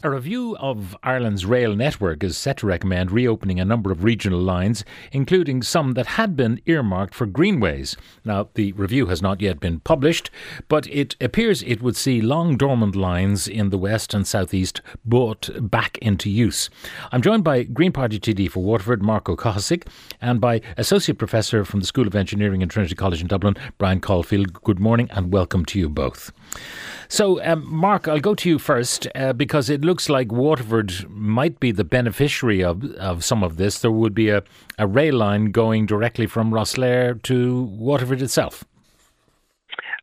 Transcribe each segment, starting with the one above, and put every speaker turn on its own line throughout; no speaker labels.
A review of Ireland's rail network is set to recommend reopening a number of regional lines, including some that had been earmarked for greenways. Now, the review has not yet been published, but it appears it would see long dormant lines in the west and southeast brought back into use. I'm joined by Green Party TD for Waterford, Marc Ó Cathasaigh, and by Associate Professor from the School of Engineering in Trinity College in Dublin, Brian Caulfield. Good morning and welcome to you both. So, um, Marc, I'll go to you first uh, because it looks like Waterford might be the beneficiary of, of some of this. There would be a, a rail line going directly from Rosslare to Waterford itself.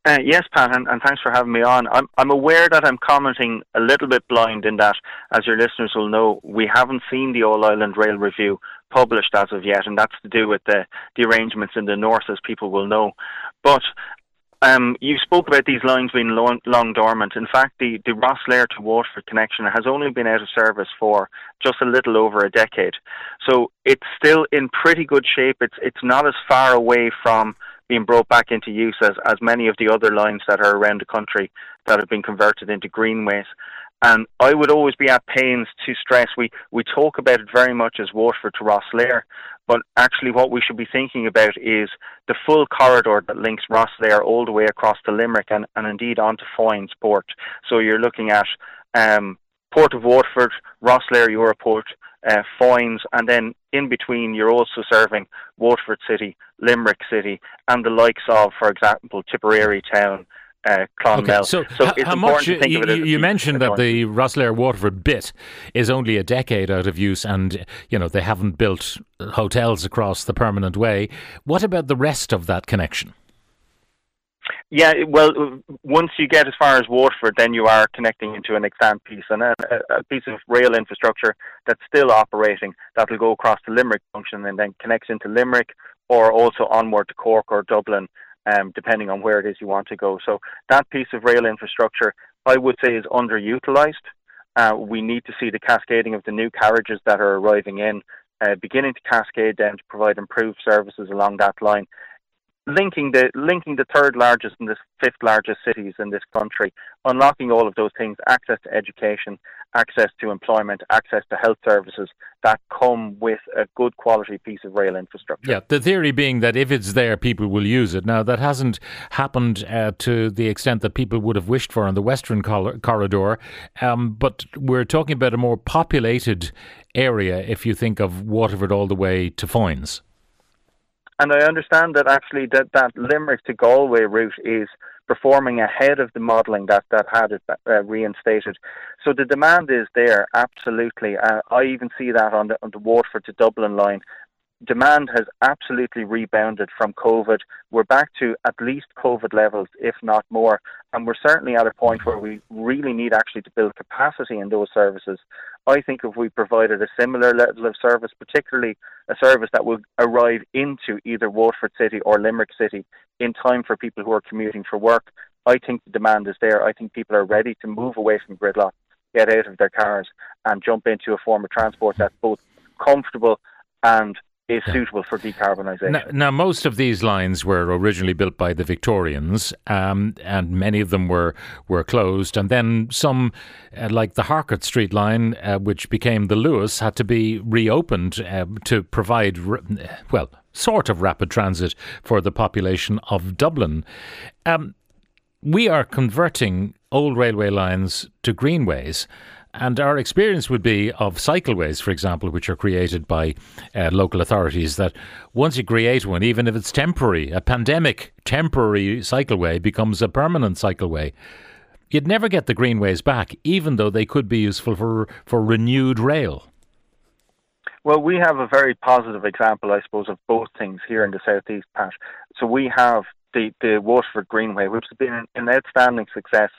Uh, yes, Pat, and, and thanks for having me on. I'm, I'm aware that I'm commenting a little bit blind in that, as your listeners will know, we haven't seen the All Ireland Rail Review published as of yet, and that's to do with the, the arrangements in the north, as people will know. But um, you spoke about these lines being long, long dormant. In fact, the, the Rosslare to Waterford connection has only been out of service for just a little over a decade. So it's still in pretty good shape. It's, it's not as far away from being brought back into use as, as many of the other lines that are around the country that have been converted into greenways. And I would always be at pains to stress we, we talk about it very much as Waterford to Rosslare, but actually what we should be thinking about is the full corridor that links Rosslare all the way across to Limerick and, and indeed onto Foynes Port. So you're looking at um, Port of Waterford, Rosslare Europort, uh, Foynes, and then in between you're also serving Waterford City, Limerick City, and the likes of, for example, Tipperary Town, uh, Clonmel.
Okay, so,
so
h-
it's
how much you,
think of it as
you, mentioned that the Rosslare Waterford bit is only a decade out of use, and you know they haven't built hotels across the permanent way. What about the rest of that connection?
Yeah, well, once you get as far as Waterford, then you are connecting into an extant piece and a, a piece of rail infrastructure that's still operating that will go across the Limerick junction and then connects into Limerick or also onward to Cork or Dublin, um, depending on where it is you want to go. So that piece of rail infrastructure, I would say, is underutilised. Uh, we need to see the cascading of the new carriages that are arriving in, uh, beginning to cascade down to provide improved services along that line linking the linking the third largest and the fifth largest cities in this country, unlocking all of those things, access to education, access to employment, access to health services that come with a good quality piece of rail infrastructure.
Yeah, the theory being that if it's there, people will use it. Now, that hasn't happened uh, to the extent that people would have wished for on the Western col- corridor, um, but we're talking about a more populated area if you think of Waterford all the way to Foynes.
And I understand that actually that, that Limerick to Galway route is performing ahead of the modelling that, that had it uh, reinstated. So the demand is there, absolutely. Uh, I even see that on the, on the Waterford to Dublin line. Demand has absolutely rebounded from COVID. We're back to at least COVID levels, if not more. And we're certainly at a point where we really need actually to build capacity in those services. I think if we provided a similar level of service, particularly a service that would arrive into either Waterford City or Limerick City in time for people who are commuting for work, I think the demand is there. I think people are ready to move away from gridlock, get out of their cars, and jump into a form of transport that's both comfortable and is suitable for decarbonisation.
Now, now, most of these lines were originally built by the Victorians, um, and many of them were were closed. And then some, uh, like the Harcourt Street line, uh, which became the Luas, had to be reopened uh, to provide, well, sort of rapid transit for the population of Dublin. Um, we are converting old railway lines to greenways. And our experience would be of cycleways, for example, which are created by uh, local authorities, that once you create one, even if it's temporary, a pandemic temporary cycleway becomes a permanent cycleway. You'd never get the greenways back, even though they could be useful for, for renewed rail.
Well, we have a very positive example, I suppose, of both things here in the southeast, Pat. So we have the, the Waterford Greenway, which has been an, an outstanding success,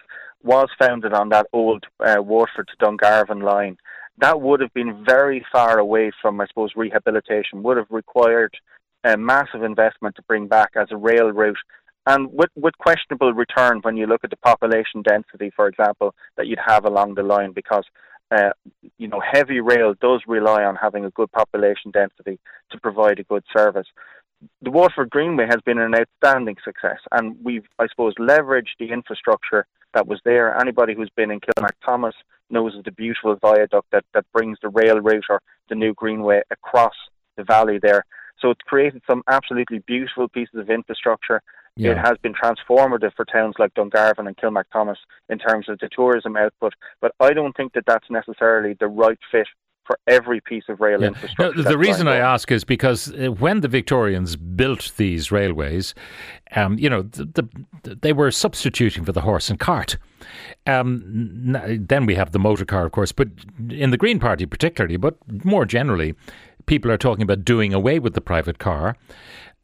was founded on that old uh, Waterford to Dungarvan line. That would have been very far away from, I suppose, rehabilitation, would have required a massive investment to bring back as a rail route and with, with questionable return when you look at the population density, for example, that you'd have along the line, because uh, you know heavy rail does rely on having a good population density to provide a good service. the Waterford Greenway has been an outstanding success, and we've, I suppose, leveraged the infrastructure that was there. Anybody who's been in Kilmacthomas knows of the beautiful viaduct that, that brings the rail route or the new Greenway across the valley there. So it's created some absolutely beautiful pieces of infrastructure. Yeah. It has been transformative for towns like Dungarvan and Kilmacthomas in terms of the tourism output, but I don't think that that's necessarily the right fit for every piece of rail yeah. infrastructure.
the reason I ask is because uh, when the Victorians built these railways, um, you know, the, the, they were substituting for the horse and cart. Um, then we have the motor car, of course, but in the Green Party particularly, but more generally, people are talking about doing away with the private car.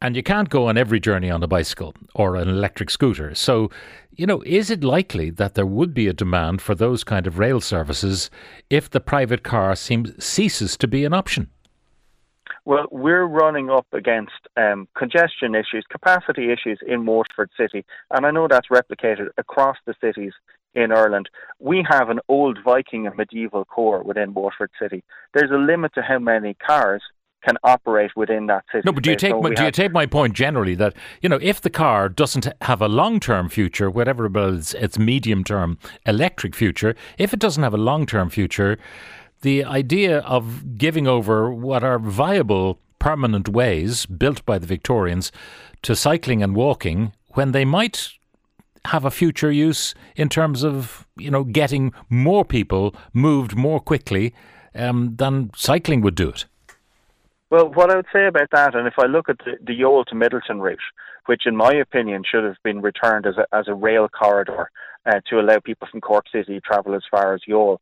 And you can't go on every journey on a bicycle or an electric scooter. So, you know, is it likely that there would be a demand for those kind of rail services if the private car seems ceases to be an option?
Well, we're running up against um, congestion issues, capacity issues in Waterford City, and I know that's replicated across the cities in Ireland. We have an old Viking and medieval core within Waterford City. There's a limit to how many cars can operate within that city.
No, but do you take so my, do you take my point generally that you know if the car doesn't have a long term future, whatever about its, its medium term electric future, if it doesn't have a long term future, the idea of giving over what are viable permanent ways built by the Victorians to cycling and walking when they might have a future use in terms of you know getting more people moved more quickly um, than cycling would do it.
Well, what I would say about that, and if I look at the, the Youghal to Midleton route, which in my opinion should have been returned as a, as a rail corridor uh, to allow people from Cork City to travel as far as Youghal,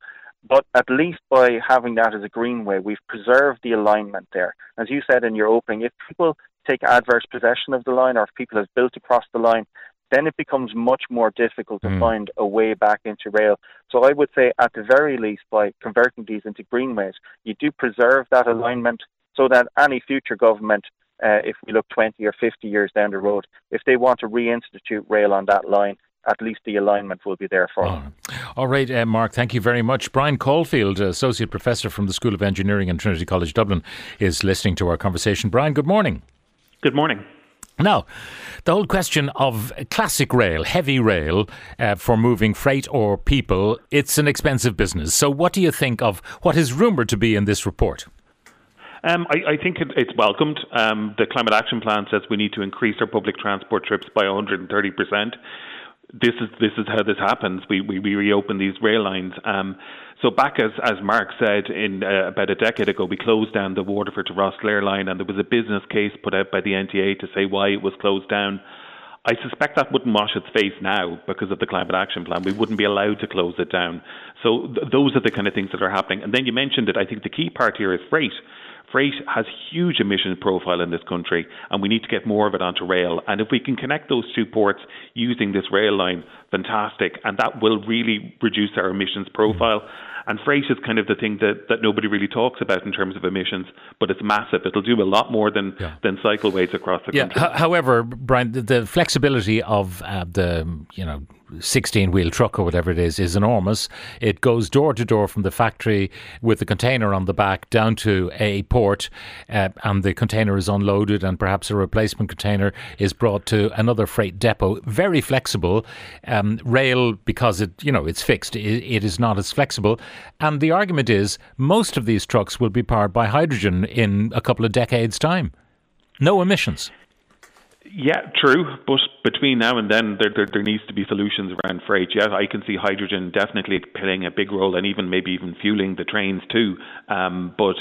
but at least by having that as a greenway, we've preserved the alignment there. As you said in your opening, if people take adverse possession of the line or if people have built across the line, then it becomes much more difficult to mm. find a way back into rail. So I would say, at the very least, by converting these into greenways, you do preserve that alignment so that any future government, uh, if we look 20 or 50 years down the road, if they want to reinstitute rail on that line, at least the alignment will be there for them.
All right, uh, Marc, thank you very much. Brian Caulfield, Associate Professor from the School of Engineering and Trinity College Dublin, is listening to our conversation. Brian, good morning.
Good morning.
Now, the whole question of classic rail, heavy rail, uh, for moving freight or people, it's an expensive business. So, what do you think of what is rumoured to be in this report?
Um, I, I, think it, it's welcomed. Um, the Climate Action Plan says we need to increase our public transport trips by 130 percent. This is this is how this happens. We we, we reopen these rail lines. Um, so back as as Marc said in uh, about a decade ago, we closed down the Waterford to Rosslare line, and there was a business case put out by the NTA to say why it was closed down. I suspect that wouldn't wash its face now because of the climate action plan. We wouldn't be allowed to close it down. So th- those are the kind of things that are happening. And then you mentioned it. I think the key part here is freight. Freight has huge emission profile in this country, and we need to get more of it onto rail. And if we can connect those two ports using this rail line, fantastic. And that will really reduce our emissions profile. And freight is kind of the thing that, that nobody really talks about in terms of emissions, but it's massive. It'll do a lot more than, yeah. than cycleways across the
yeah.
country.
H- however, Brian, the, the flexibility of uh, the, you know, 16 wheel truck or whatever it is is enormous. It goes door to door from the factory with the container on the back down to a port, uh, and the container is unloaded, and perhaps a replacement container is brought to another freight depot. Very flexible. Um, rail, because it you know it's fixed, it, it is not as flexible. And the argument is most of these trucks will be powered by hydrogen in a couple of decades' time. No emissions.
Yeah, true. But between now and then, there, there, there needs to be solutions around freight. Yeah, I can see hydrogen definitely playing a big role, and even maybe even fueling the trains too. Um, but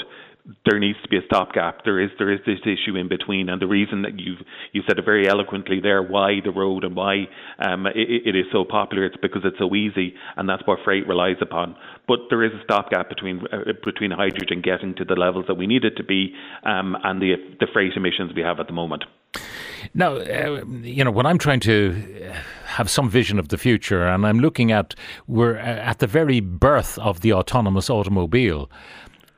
there needs to be a stopgap. There is there is this issue in between, and the reason that you you said it very eloquently there, why the road and why um, it, it is so popular, it's because it's so easy, and that's what freight relies upon. But there is a stopgap between uh, between hydrogen getting to the levels that we need it to be, um, and the the freight emissions we have at the moment.
Now, uh, you know, when I'm trying to have some vision of the future, and I'm looking at we're uh, at the very birth of the autonomous automobile.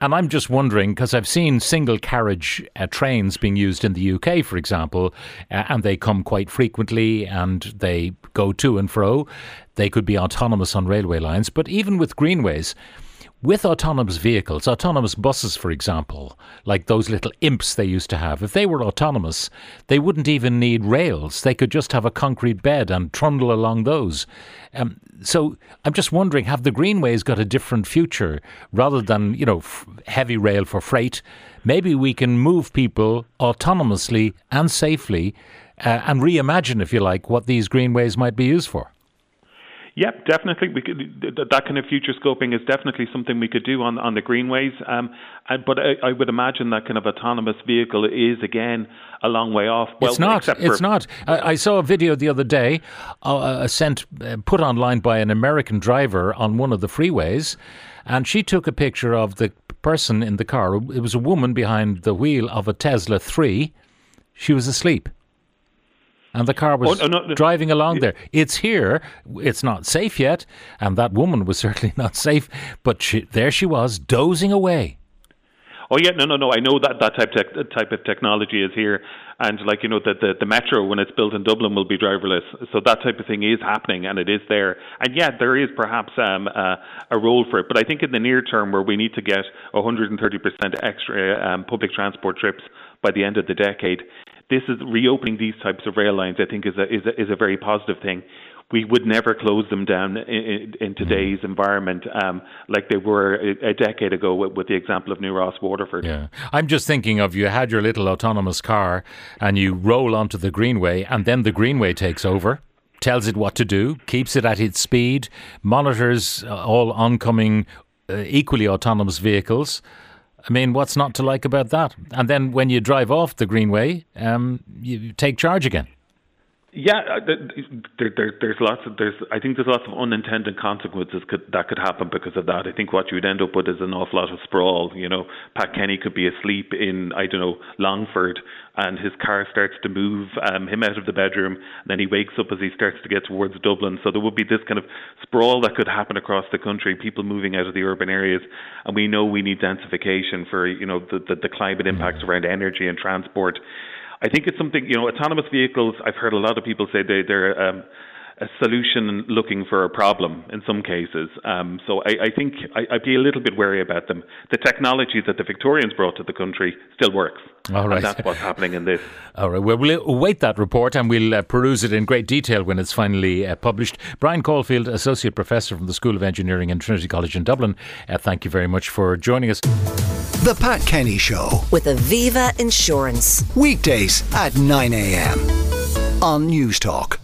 And I'm just wondering because I've seen single carriage uh, trains being used in the UK, for example, uh, and they come quite frequently and they go to and fro. They could be autonomous on railway lines, but even with greenways, with autonomous vehicles, autonomous buses, for example, like those little imps they used to have, if they were autonomous, they wouldn't even need rails. They could just have a concrete bed and trundle along those. Um, so I'm just wondering, have the greenways got a different future rather than you know f- heavy rail for freight? Maybe we can move people autonomously and safely, uh, and reimagine, if you like, what these greenways might be used for.
Yep, definitely. We could that kind of future scoping is definitely something we could do on on the greenways. Um, and, but I, I, would imagine that kind of autonomous vehicle is again a long way off.
Well, it's not. It's not. I, I, saw a video the other day, uh, uh, sent uh, put online by an American driver on one of the freeways, and she took a picture of the person in the car. It was a woman behind the wheel of a Tesla three. She was asleep and the car was oh, no, no, driving along there. It's here. It's not safe yet, and that woman was certainly not safe. But she, there she was, dozing away.
Oh yeah, no, no, no. I know that that type te- type of technology is here, and like you know, the, the the metro when it's built in Dublin will be driverless. So that type of thing is happening, and it is there. And yeah, there is perhaps um, uh, a role for it. But I think in the near term, where we need to get 130 percent extra um, public transport trips by the end of the decade, this is reopening these types of rail lines. I think is a is a, is a very positive thing. We would never close them down in, in, in today's environment um, like they were a, a decade ago with, with, the example of New Ross Waterford.
Yeah, I'm just thinking of you had your little autonomous car and you roll onto the greenway, and then the greenway takes over tells it what to do, keeps it at its speed, monitors uh, all oncoming uh, equally autonomous vehicles. I mean, what's not to like about that? And then when you drive off the Greenway, um, you take charge again.
Yeah, uh, there, there, there's lots of there's. I think there's lots of unintended consequences could, that could happen because of that. I think what you would end up with is an awful lot of sprawl. You know, Pat Kenny could be asleep in I don't know Longford, and his car starts to move um, him out of the bedroom. And then he wakes up as he starts to get towards Dublin. So there would be this kind of sprawl that could happen across the country. People moving out of the urban areas, and we know we need densification for you know the the, the climate impacts mm. around energy and transport. I think it's something, you know, autonomous vehicles, I've heard a lot of people say they, they're um, a solution looking for a problem in some cases. Um, so I, I think I, would be a little bit wary about them. The technology that the Victorians brought to the country still works.
All right.
And that's what's happening in this.
All right. Well, we'll await that report and we'll uh, peruse it in great detail when it's finally uh, published. Brian Caulfield, Associate Professor from the School of Engineering and Trinity College in Dublin, uh, thank you very much for joining us.
The Pat Kenny Show
with Aviva Insurance.
Weekdays at 9 a.m. on Newstalk.